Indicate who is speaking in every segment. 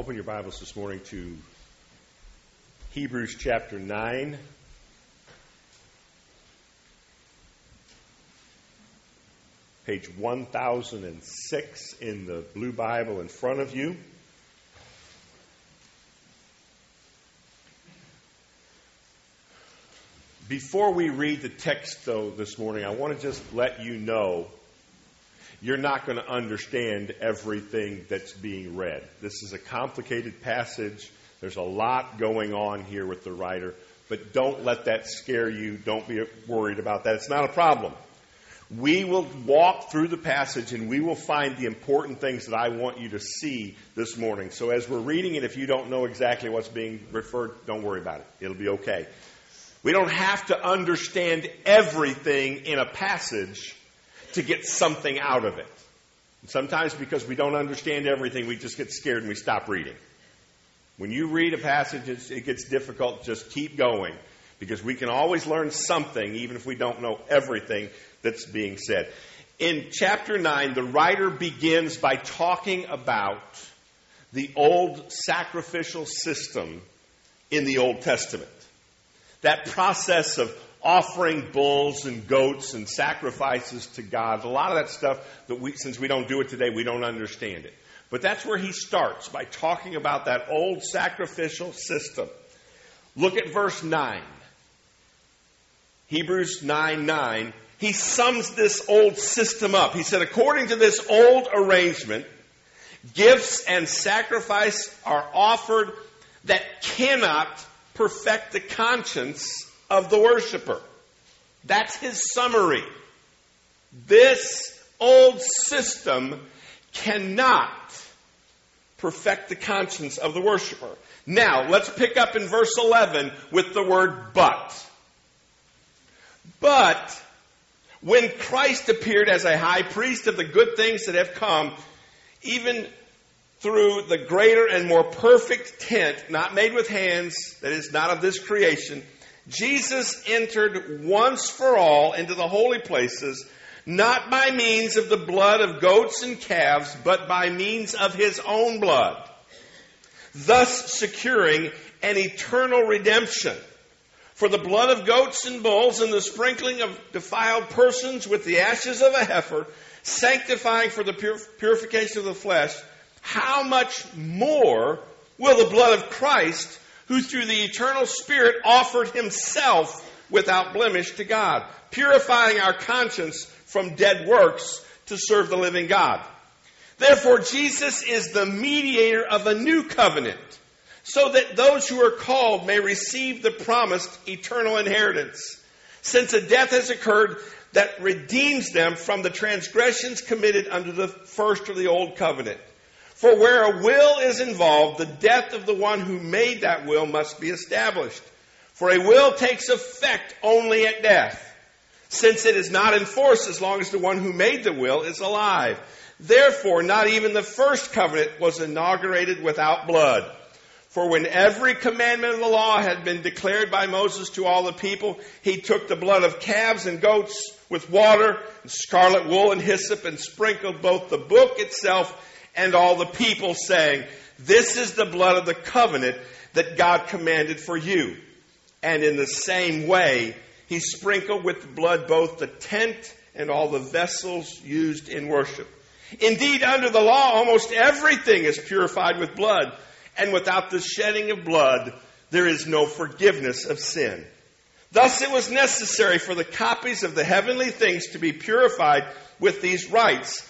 Speaker 1: Open your Bibles this morning to Hebrews chapter 9. Page 1006 in the Blue Bible in front of you. Before we read the text, though, this morning, I want to just let you know you're not going to understand everything that's being read. This is a complicated passage. There's a lot going on here with the writer, but don't let that scare you. Don't be worried about that. It's not a problem. We will walk through the passage and we will find the important things that I want you to see this morning. So as we're reading it, if you don't know exactly what's being referred, don't worry about it. It'll be okay. We don't have to understand everything in a passage to get something out of it. Sometimes because we don't understand everything, we just get scared and we stop reading. When you read a passage, it gets difficult. Just keep going because we can always learn something even if we don't know everything that's being said. In chapter 9, the writer begins by talking about the old sacrificial system in the Old Testament. That process of offering bulls and goats and sacrifices to God. A lot of that stuff that we, since we don't do it today, we don't understand it. But that's where he starts by talking about that old sacrificial system. Look at verse 9. Hebrews 9 9. He sums this old system up. He said, according to this old arrangement, gifts and sacrifice are offered that cannot perfect the conscience of the worshiper. That's his summary. This old system cannot perfect the conscience of the worshiper. Now, let's pick up in verse 11 with the word but. But when Christ appeared as a high priest of the good things that have come, even through the greater and more perfect tent, not made with hands, that is not of this creation, Jesus entered once for all into the holy places, not by means of the blood of goats and calves, but by means of his own blood, thus securing an eternal redemption. For the blood of goats and bulls and the sprinkling of defiled persons with the ashes of a heifer, sanctifying for the purification of the flesh, how much more will the blood of Christ, who through the eternal Spirit offered himself without blemish to God, purifying our conscience from dead works to serve the living God. Therefore, Jesus is the mediator of a new covenant, so that those who are called may receive the promised eternal inheritance. Since a death has occurred that redeems them from the transgressions committed under the first or the old covenant. For where a will is involved, the death of the one who made that will must be established. For a will takes effect only at death, since it is not in force as long as the one who made the will is alive. Therefore, not even the first covenant was inaugurated without blood. For when every commandment of the law had been declared by Moses to all the people, he took the blood of calves and goats with water, and scarlet wool and hyssop, and sprinkled both the book itself and all the people, saying, This is the blood of the covenant that God commanded for you. And in the same way, he sprinkled with blood both the tent and all the vessels used in worship. Indeed, under the law, almost everything is purified with blood, and without the shedding of blood, there is no forgiveness of sin. Thus, it was necessary for the copies of the heavenly things to be purified with these rites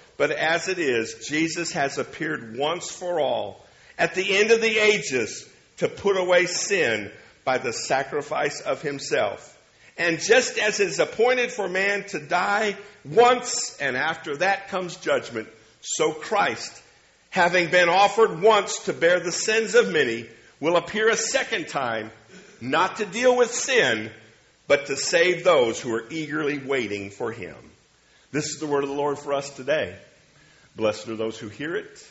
Speaker 1: But as it is, Jesus has appeared once for all at the end of the ages to put away sin by the sacrifice of himself. And just as it is appointed for man to die once and after that comes judgment, so Christ having been offered once to bear the sins of many, will appear a second time, not to deal with sin, but to save those who are eagerly waiting for him. This is the word of the Lord for us today. Blessed are those who hear it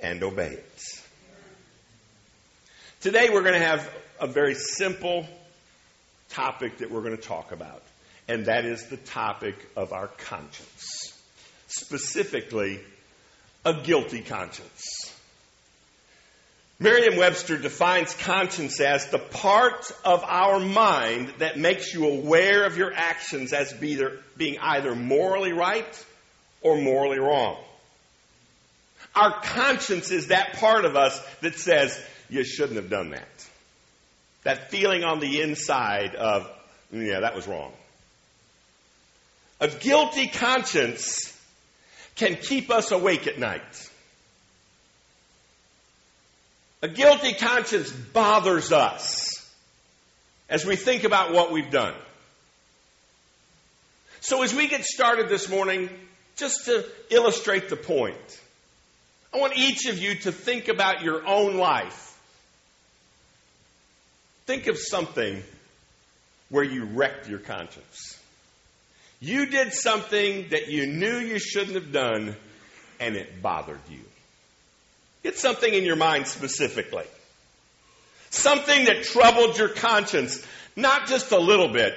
Speaker 1: and obey it. Today we're going to have a very simple topic that we're going to talk about, and that is the topic of our conscience. Specifically, a guilty conscience. Merriam Webster defines conscience as the part of our mind that makes you aware of your actions as being either morally right or morally wrong. Our conscience is that part of us that says, you shouldn't have done that. That feeling on the inside of, yeah, that was wrong. A guilty conscience can keep us awake at night. A guilty conscience bothers us as we think about what we've done. So, as we get started this morning, just to illustrate the point, I want each of you to think about your own life. Think of something where you wrecked your conscience. You did something that you knew you shouldn't have done, and it bothered you. Get something in your mind specifically. Something that troubled your conscience, not just a little bit,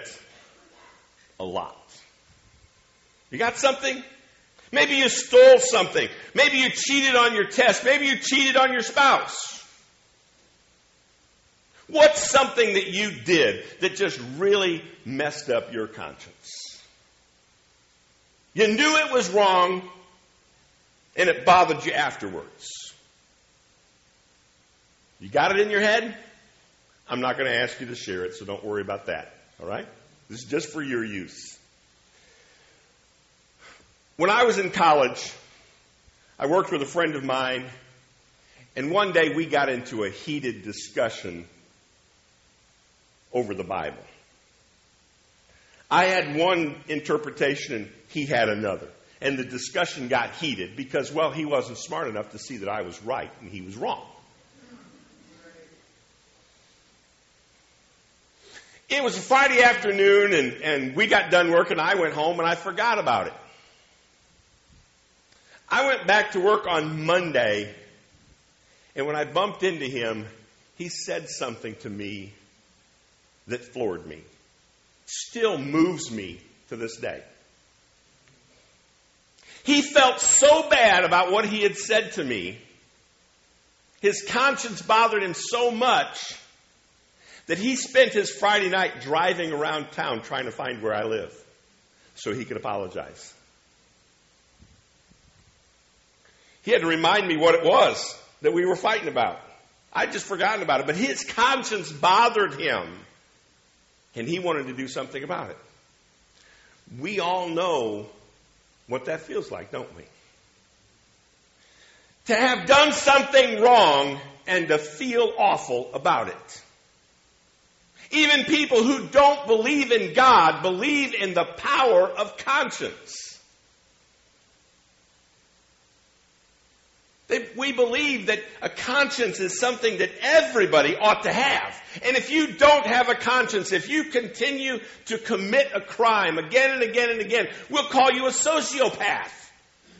Speaker 1: a lot. You got something? Maybe you stole something. Maybe you cheated on your test. Maybe you cheated on your spouse. What's something that you did that just really messed up your conscience? You knew it was wrong, and it bothered you afterwards. You got it in your head? I'm not going to ask you to share it, so don't worry about that. All right? This is just for your use. When I was in college, I worked with a friend of mine, and one day we got into a heated discussion over the Bible. I had one interpretation and he had another. And the discussion got heated because, well, he wasn't smart enough to see that I was right and he was wrong. It was a Friday afternoon and, and we got done working. I went home and I forgot about it. I went back to work on Monday and when I bumped into him, he said something to me that floored me still moves me to this day. He felt so bad about what he had said to me. His conscience bothered him so much that he spent his Friday night driving around town trying to find where I live so he could apologize. He had to remind me what it was that we were fighting about. I'd just forgotten about it, but his conscience bothered him and he wanted to do something about it. We all know what that feels like, don't we? To have done something wrong and to feel awful about it. Even people who don't believe in God believe in the power of conscience. They, we believe that a conscience is something that everybody ought to have. And if you don't have a conscience, if you continue to commit a crime again and again and again, we'll call you a sociopath.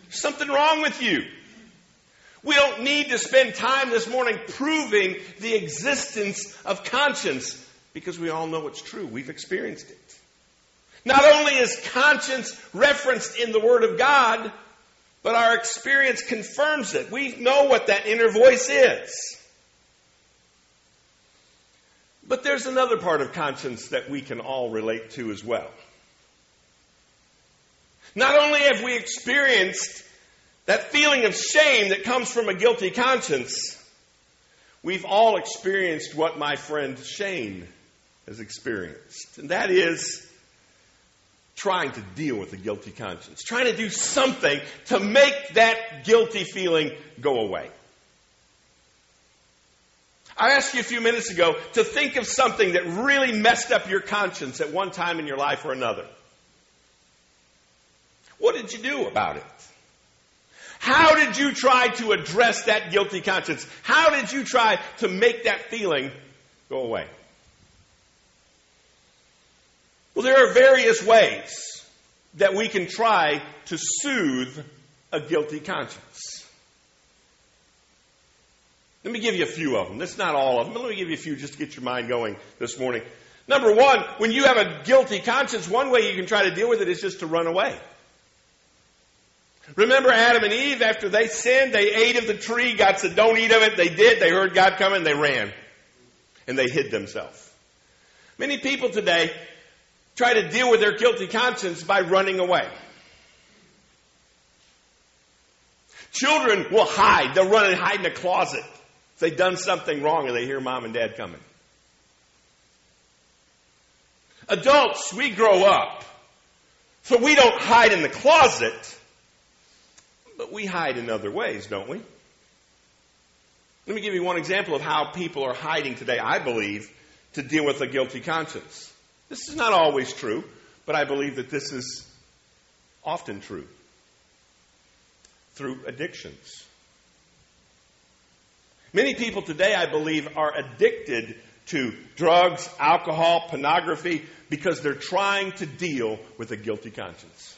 Speaker 1: Something wrong with you. We don't need to spend time this morning proving the existence of conscience because we all know it's true. We've experienced it. Not only is conscience referenced in the Word of God, but our experience confirms it. We know what that inner voice is. But there's another part of conscience that we can all relate to as well. Not only have we experienced that feeling of shame that comes from a guilty conscience, we've all experienced what my friend Shane has experienced. And that is trying to deal with a guilty conscience, trying to do something to make that guilty feeling go away. I asked you a few minutes ago to think of something that really messed up your conscience at one time in your life or another. What did you do about it? How did you try to address that guilty conscience? How did you try to make that feeling go away? Well, there are various ways that we can try to soothe a guilty conscience. Let me give you a few of them. That's not all of them, but let me give you a few just to get your mind going this morning. Number one, when you have a guilty conscience, one way you can try to deal with it is just to run away. Remember Adam and Eve, after they sinned, they ate of the tree. God said, don't eat of it. They did. They heard God coming. They ran. And they hid themselves. Many people today try to deal with their guilty conscience by running away. Children will hide. They'll run and hide in a closet if they've done something wrong and they hear mom and dad coming. Adults, we grow up. So we don't hide in the closet, but we hide in other ways, don't we? Let me give you one example of how people are hiding today, I believe, to deal with a guilty conscience. This is not always true, but I believe that this is often true through addictions. Many people today, I believe, are addicted to drugs, alcohol, pornography, because they're trying to deal with a guilty conscience.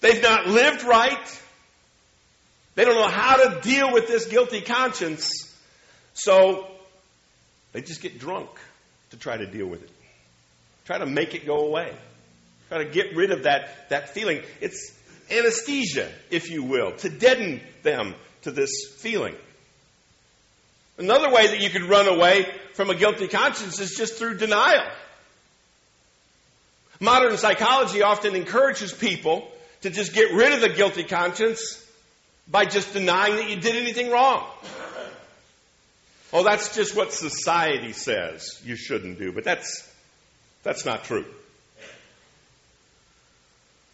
Speaker 1: They've not lived right. They don't know how to deal with this guilty conscience. So they just get drunk to try to deal with it. Try to make it go away. Try to get rid of that, that feeling. It's anesthesia, if you will, to deaden them to this feeling. Another way that you could run away from a guilty conscience is just through denial. Modern psychology often encourages people to just get rid of the guilty conscience by just denying that you did anything wrong. Oh, that's just what society says you shouldn't do, but that's, that's not true.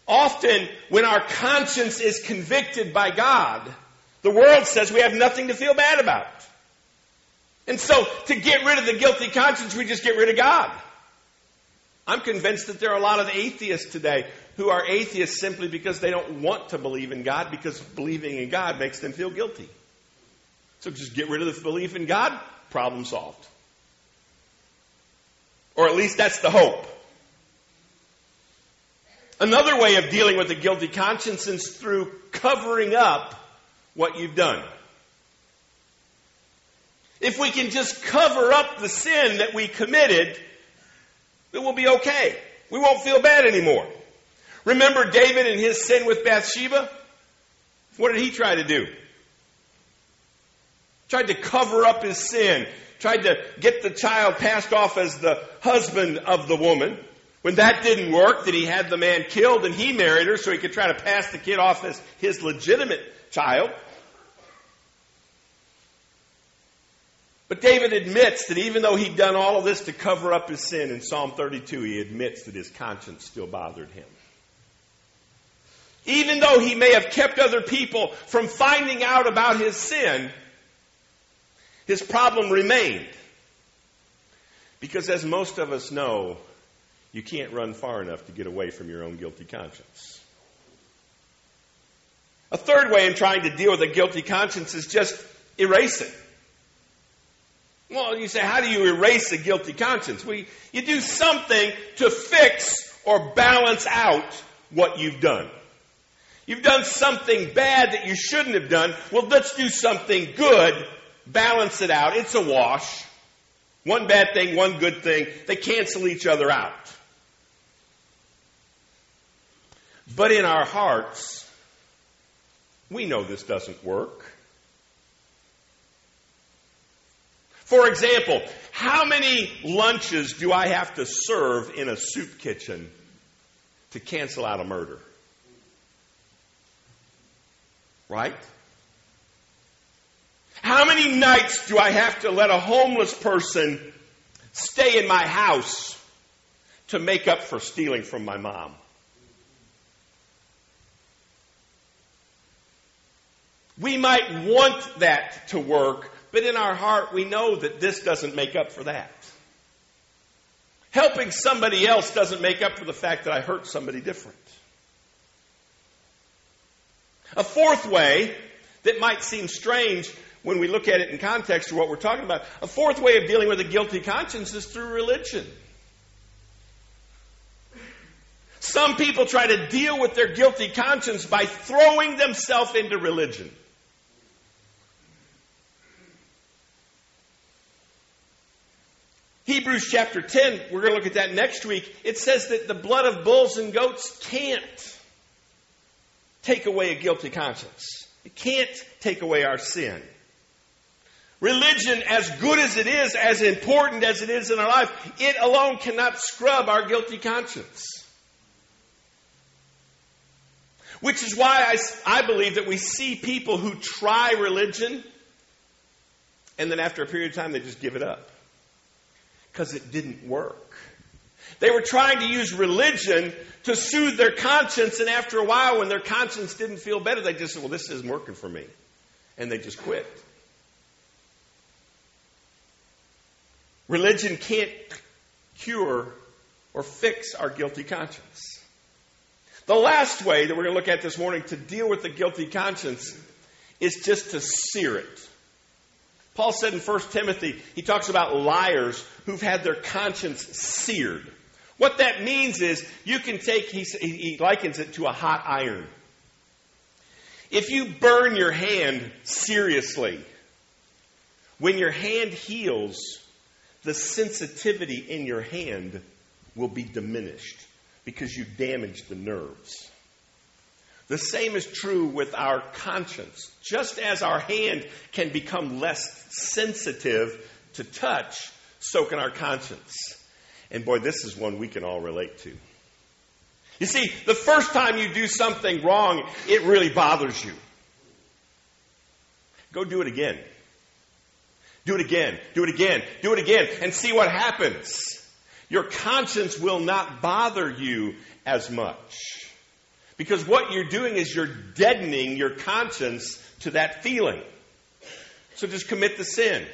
Speaker 1: Often, when our conscience is convicted by God, the world says we have nothing to feel bad about. And so, to get rid of the guilty conscience, we just get rid of God. I'm convinced that there are a lot of atheists today who are atheists simply because they don't want to believe in God because believing in God makes them feel guilty. So just get rid of the belief in God, problem solved. Or at least that's the hope. Another way of dealing with a guilty conscience is through covering up what you've done. If we can just cover up the sin that we committed, it will be okay. We won't feel bad anymore. Remember David and his sin with Bathsheba? What did he try to do? Tried to cover up his sin. Tried to get the child passed off as the husband of the woman. When that didn't work, then he had the man killed and he married her so he could try to pass the kid off as his legitimate child. But David admits that even though he'd done all of this to cover up his sin, in Psalm 32, he admits that his conscience still bothered him. Even though he may have kept other people from finding out about his sin, his problem remained. Because as most of us know, you can't run far enough to get away from your own guilty conscience. A third way in trying to deal with a guilty conscience is just erase it. Well, you say, how do you erase a guilty conscience? Well, you do something to fix or balance out what you've done. You've done something bad that you shouldn't have done. Well, let's do something good, balance it out. It's a wash. One bad thing, one good thing. They cancel each other out. But in our hearts, we know this doesn't work. For example, how many lunches do I have to serve in a soup kitchen to cancel out a murder? Right? How many nights do I have to let a homeless person stay in my house to make up for stealing from my mom? We might want that to work, but in our heart, we know that this doesn't make up for that. Helping somebody else doesn't make up for the fact that I hurt somebody different. A fourth way that might seem strange when we look at it in context to what we're talking about, a fourth way of dealing with a guilty conscience is through religion. Some people try to deal with their guilty conscience by throwing themselves into religion. Hebrews chapter 10, we're going to look at that next week. It says that the blood of bulls and goats can't take away a guilty conscience. It can't take away our sin. Religion, as good as it is, as important as it is in our life, it alone cannot scrub our guilty conscience. Which is why I, I believe that we see people who try religion and then after a period of time they just give it up because it didn't work. They were trying to use religion to soothe their conscience, and after a while, when their conscience didn't feel better, they just said, Well, this isn't working for me. And they just quit. Religion can't cure or fix our guilty conscience. The last way that we're going to look at this morning to deal with the guilty conscience is just to sear it. Paul said in 1 Timothy, he talks about liars who've had their conscience seared. What that means is you can take, he, he likens it to a hot iron. If you burn your hand seriously, when your hand heals, the sensitivity in your hand will be diminished because you damaged the nerves. The same is true with our conscience. Just as our hand can become less sensitive to touch, so can our conscience. And boy, this is one we can all relate to. You see, the first time you do something wrong, it really bothers you. Go do it again. Do it again. Do it again. Do it again. And see what happens. Your conscience will not bother you as much. Because what you're doing is you're deadening your conscience to that feeling. So just commit the sin.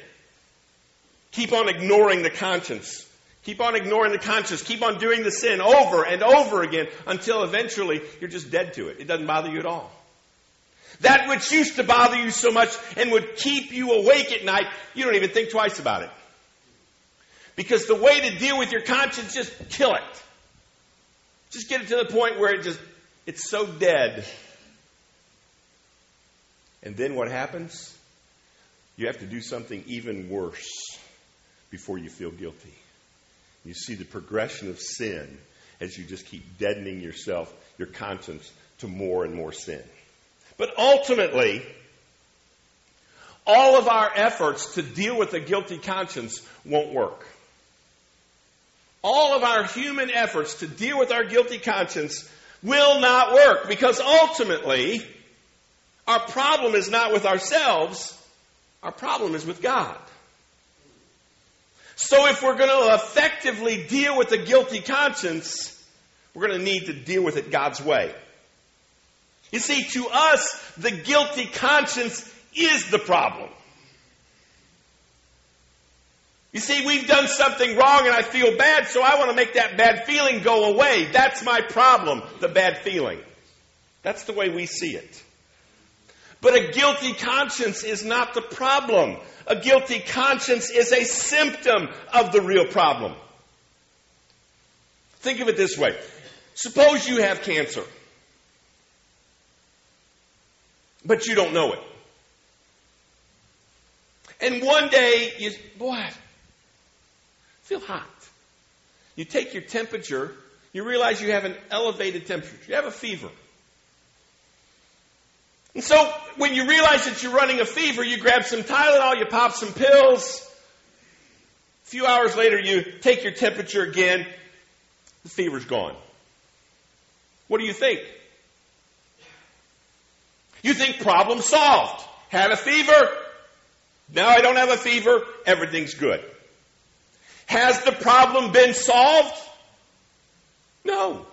Speaker 1: Keep on ignoring the conscience. Keep on ignoring the conscience. Keep on doing the sin over and over again until eventually you're just dead to it. It doesn't bother you at all. That which used to bother you so much and would keep you awake at night, you don't even think twice about it. Because the way to deal with your conscience, just kill it. Just get it to the point where it just it's so dead. And then what happens? You have to do something even worse before you feel guilty. You see the progression of sin as you just keep deadening yourself, your conscience, to more and more sin. But ultimately, all of our efforts to deal with a guilty conscience won't work. All of our human efforts to deal with our guilty conscience will not work because ultimately, our problem is not with ourselves, our problem is with God. So if we're going to effectively deal with a guilty conscience, we're going to need to deal with it God's way. You see, to us, the guilty conscience is the problem. You see, we've done something wrong and I feel bad, so I want to make that bad feeling go away. That's my problem, the bad feeling. That's the way we see it. But a guilty conscience is not the problem. A guilty conscience is a symptom of the real problem. Think of it this way. Suppose you have cancer, but you don't know it. And one day, you, boy, feel hot. You take your temperature, you realize you have an elevated temperature. You have a fever. And so when you realize that you're running a fever, you grab some Tylenol, you pop some pills. A few hours later, you take your temperature again. The fever's gone. What do you think? You think problem solved. Had a fever. Now I don't have a fever. Everything's good. Has the problem been solved? No.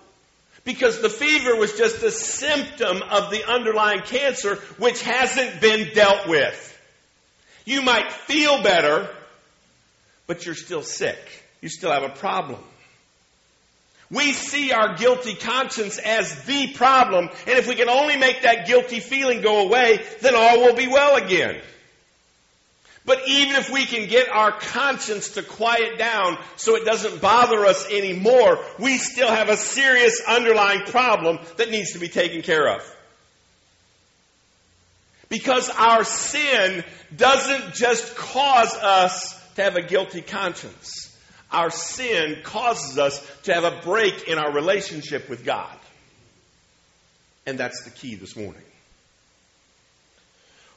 Speaker 1: Because the fever was just a symptom of the underlying cancer which hasn't been dealt with. You might feel better, but you're still sick. You still have a problem. We see our guilty conscience as the problem, and if we can only make that guilty feeling go away, then all will be well again. But even if we can get our conscience to quiet down so it doesn't bother us anymore, we still have a serious underlying problem that needs to be taken care of. Because our sin doesn't just cause us to have a guilty conscience. Our sin causes us to have a break in our relationship with God. And that's the key this morning.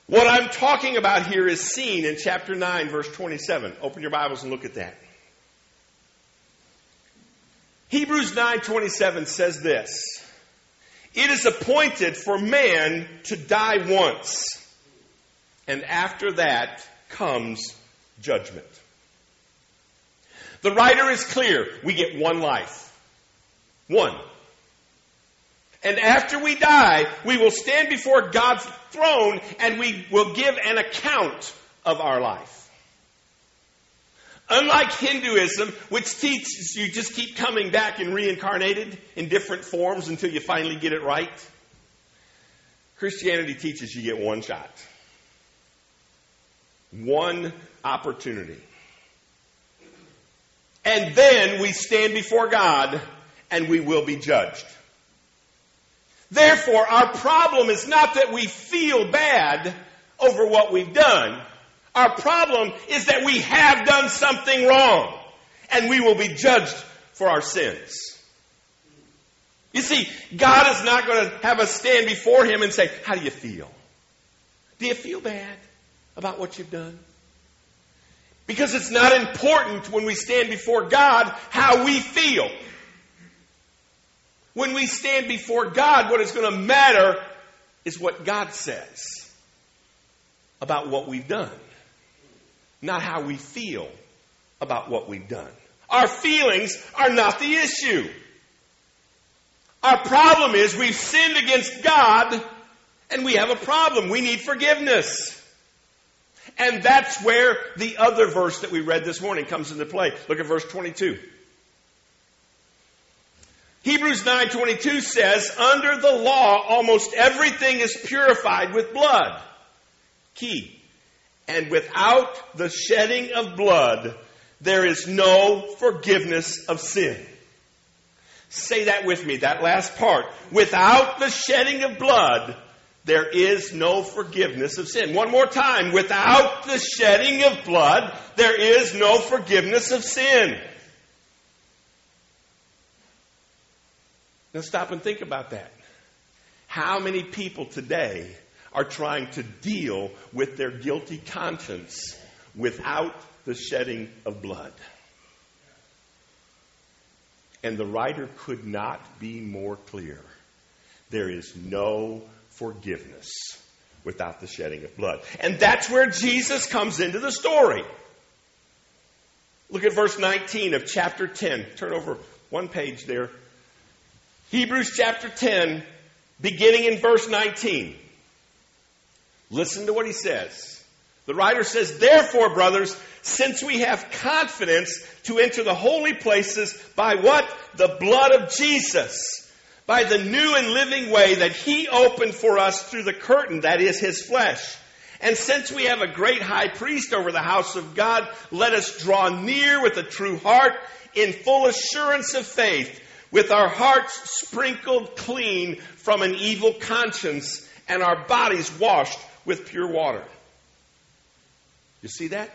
Speaker 1: What I'm talking about here is seen in chapter 9, verse 27. Open your Bibles and look at that. Hebrews 9:27 says this: It is appointed for man to die once, and after that comes judgment. The writer is clear. We get one life. One. And after we die, we will stand before God's throne and we will give an account of our life. Unlike Hinduism, which teaches you just keep coming back and reincarnated in different forms until you finally get it right, Christianity teaches you get one shot, one opportunity. And then we stand before God and we will be judged. Therefore, our problem is not that we feel bad over what we've done. Our problem is that we have done something wrong and we will be judged for our sins. You see, God is not going to have us stand before Him and say, How do you feel? Do you feel bad about what you've done? Because it's not important when we stand before God how we feel. When we stand before God, what is going to matter is what God says about what we've done, not how we feel about what we've done. Our feelings are not the issue. Our problem is we've sinned against God and we have a problem. We need forgiveness. And that's where the other verse that we read this morning comes into play. Look at verse 22. Hebrews 9:22 says, "Under the law almost everything is purified with blood." Key. And without the shedding of blood, there is no forgiveness of sin. Say that with me, that last part. Without the shedding of blood, there is no forgiveness of sin. One more time. Without the shedding of blood, there is no forgiveness of sin. Now stop and think about that. How many people today are trying to deal with their guilty conscience without the shedding of blood? And the writer could not be more clear. There is no forgiveness without the shedding of blood. And that's where Jesus comes into the story. Look at verse 19 of chapter 10. Turn over one page there. Hebrews chapter 10, beginning in verse 19. Listen to what he says. The writer says, Therefore, brothers, since we have confidence to enter the holy places by what? The blood of Jesus by the new and living way that he opened for us through the curtain, that is his flesh. And since we have a great high priest over the house of God, let us draw near with a true heart in full assurance of faith, with our hearts sprinkled clean from an evil conscience and our bodies washed with pure water. You see that?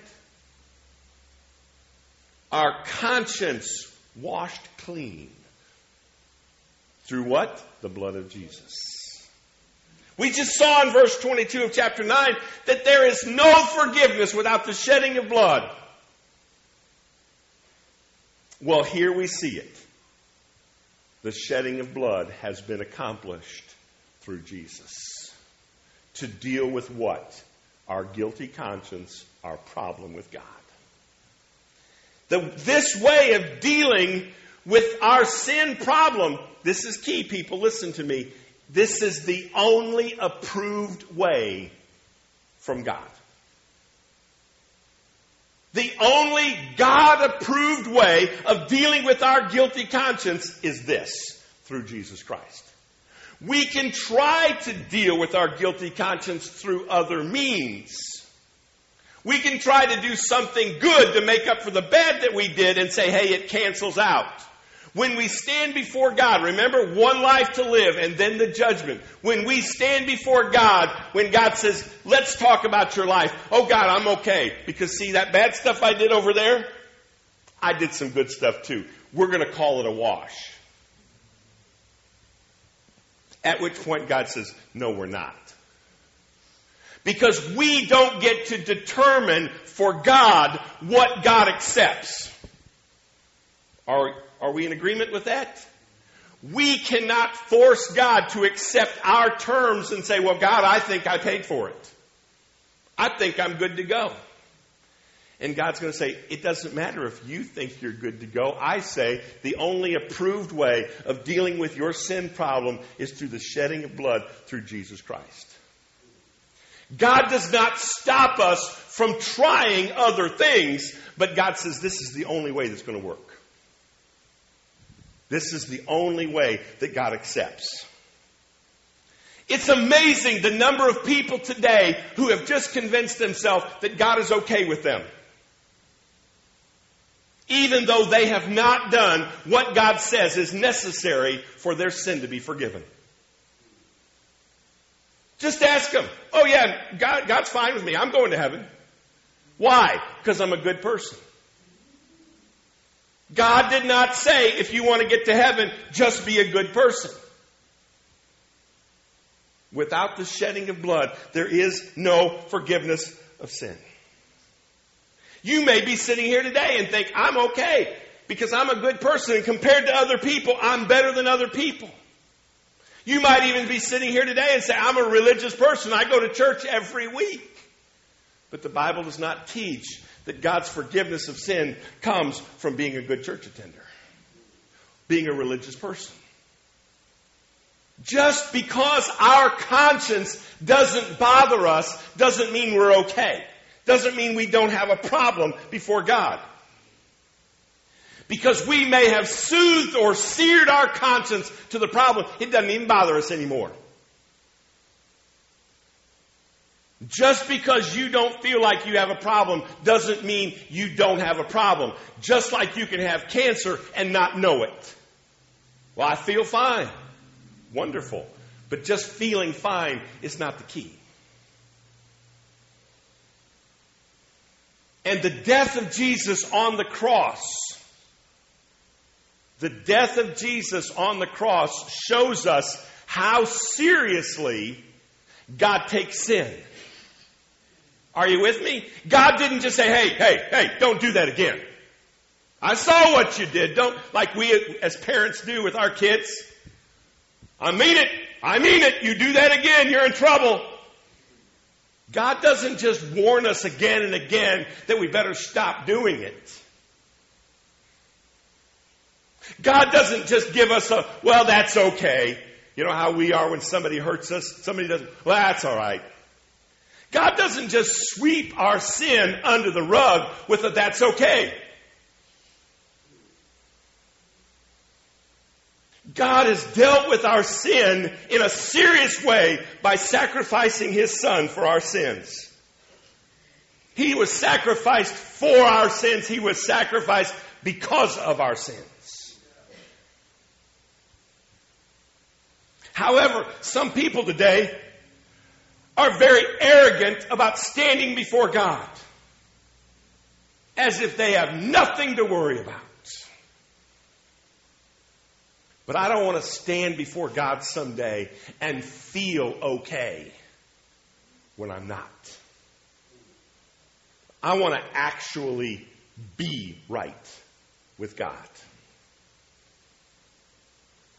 Speaker 1: Our conscience washed clean through what? The blood of Jesus. We just saw in verse 22 of chapter 9 that there is no forgiveness without the shedding of blood. Well, here we see it. The shedding of blood has been accomplished through Jesus. To deal with what? Our guilty conscience, our problem with God. The, this way of dealing with our sin problem this is key, people. Listen to me. This is the only approved way from God. The only God approved way of dealing with our guilty conscience is this through Jesus Christ. We can try to deal with our guilty conscience through other means. We can try to do something good to make up for the bad that we did and say, hey, it cancels out. When we stand before God, remember one life to live and then the judgment. When we stand before God, when God says, let's talk about your life. Oh God, I'm okay. Because see, that bad stuff I did over there, I did some good stuff too. We're going to call it a wash. At which point God says, no, we're not. Because we don't get to determine for God what God accepts. Are, are we in agreement with that? We cannot force God to accept our terms and say, well, God, I think I paid for it. I think I'm good to go. And God's going to say, it doesn't matter if you think you're good to go. I say the only approved way of dealing with your sin problem is through the shedding of blood through Jesus Christ. God does not stop us from trying other things, but God says this is the only way that's going to work. This is the only way that God accepts. It's amazing the number of people today who have just convinced themselves that God is okay with them. Even though they have not done what God says is necessary for their sin to be forgiven. Just ask them. Oh yeah, God, God's fine with me. I'm going to heaven. Why? Because I'm a good person. God did not say, if you want to get to heaven, just be a good person. Without the shedding of blood, there is no forgiveness of sin. You may be sitting here today and think, I'm okay because I'm a good person and compared to other people, I'm better than other people. You might even be sitting here today and say, I'm a religious person. I go to church every week. But the Bible does not teach that God's forgiveness of sin comes from being a good church attender, being a religious person. Just because our conscience doesn't bother us doesn't mean we're okay. Doesn't mean we don't have a problem before God. Because we may have soothed or seared our conscience to the problem, it doesn't even bother us anymore. Just because you don't feel like you have a problem doesn't mean you don't have a problem. Just like you can have cancer and not know it. Well, I feel fine. Wonderful. But just feeling fine is not the key. And the death of Jesus on the cross, the death of Jesus on the cross shows us how seriously God takes sin. Are you with me? God didn't just say, hey, hey, hey, don't do that again. I saw what you did. Don't, like we as parents do with our kids. I mean it. I mean it. You do that again, you're in trouble. God doesn't just warn us again and again that we better stop doing it. God doesn't just give us a, well, that's okay. You know how we are when somebody hurts us? Somebody doesn't, well, that's all right. God doesn't just sweep our sin under the rug with a that's okay. God has dealt with our sin in a serious way by sacrificing His Son for our sins. He was sacrificed for our sins. He was sacrificed because of our sins. However, some people today are very arrogant about standing before God as if they have nothing to worry about. But I don't want to stand before God someday and feel okay when I'm not. I want to actually be right with God.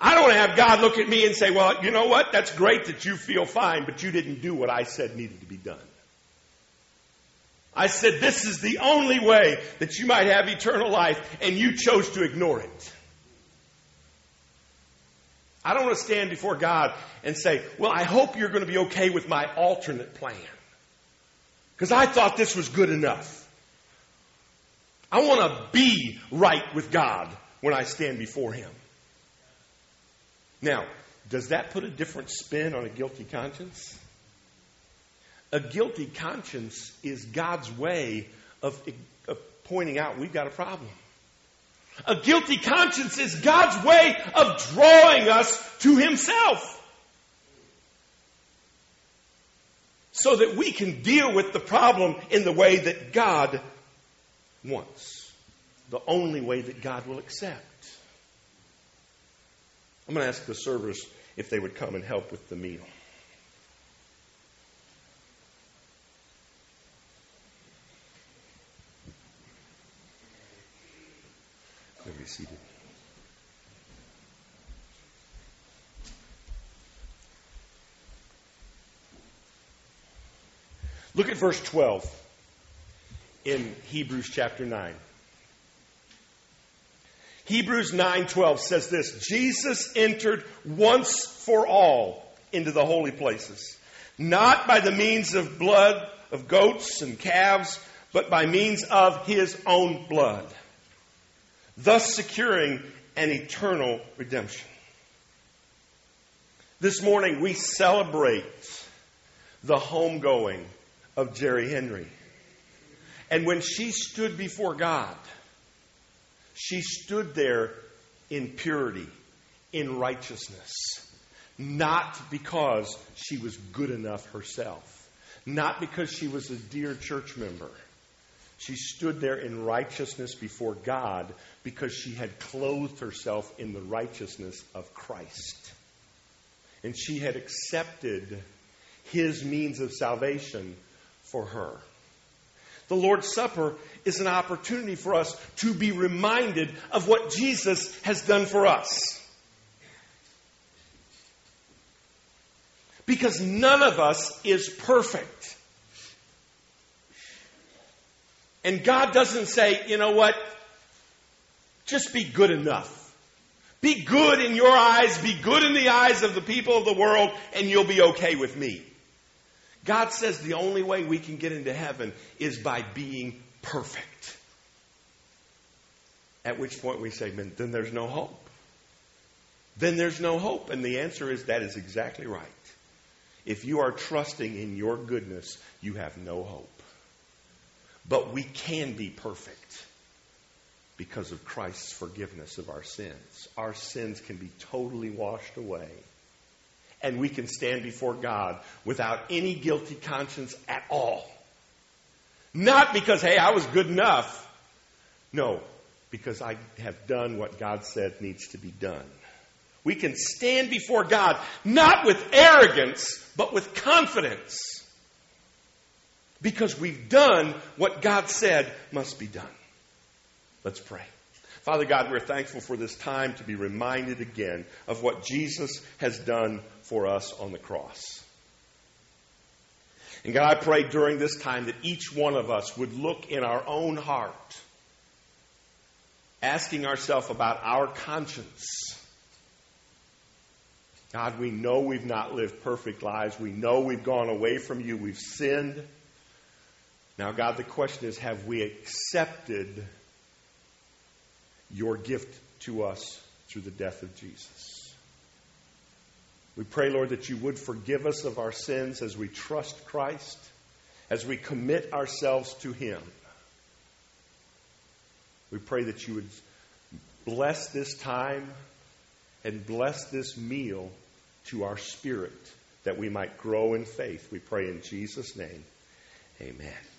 Speaker 1: I don't want to have God look at me and say, well, you know what? That's great that you feel fine, but you didn't do what I said needed to be done. I said, this is the only way that you might have eternal life, and you chose to ignore it. I don't want to stand before God and say, well, I hope you're going to be okay with my alternate plan. Because I thought this was good enough. I want to be right with God when I stand before Him. Now, does that put a different spin on a guilty conscience? A guilty conscience is God's way of, of pointing out we've got a problem. A guilty conscience is God's way of drawing us to Himself. So that we can deal with the problem in the way that God wants. The only way that God will accept. I'm going to ask the servers if they would come and help with the meal. be seated. Look at verse 12 in Hebrews chapter 9. Hebrews 9:12 says this, Jesus entered once for all into the holy places, not by the means of blood of goats and calves, but by means of his own blood thus securing an eternal redemption. This morning we celebrate the homegoing of Jerry Henry. And when she stood before God, she stood there in purity, in righteousness, not because she was good enough herself, not because she was a dear church member she stood there in righteousness before God because she had clothed herself in the righteousness of Christ. And she had accepted his means of salvation for her. The Lord's Supper is an opportunity for us to be reminded of what Jesus has done for us. Because none of us is perfect. And God doesn't say, you know what? Just be good enough. Be good in your eyes, be good in the eyes of the people of the world, and you'll be okay with me. God says the only way we can get into heaven is by being perfect. At which point we say, then there's no hope. Then there's no hope. And the answer is that is exactly right. If you are trusting in your goodness, you have no hope. But we can be perfect because of Christ's forgiveness of our sins. Our sins can be totally washed away. And we can stand before God without any guilty conscience at all. Not because, hey, I was good enough. No, because I have done what God said needs to be done. We can stand before God not with arrogance, but with confidence because we've done what God said must be done. Let's pray. Father God, we're thankful for this time to be reminded again of what Jesus has done for us on the cross. And God, I pray during this time that each one of us would look in our own heart, asking ourselves about our conscience. God, we know we've not lived perfect lives. We know we've gone away from you. We've sinned. Now, God, the question is have we accepted your gift to us through the death of Jesus? We pray, Lord, that you would forgive us of our sins as we trust Christ, as we commit ourselves to Him. We pray that you would bless this time and bless this meal to our spirit that we might grow in faith. We pray in Jesus' name. Amen.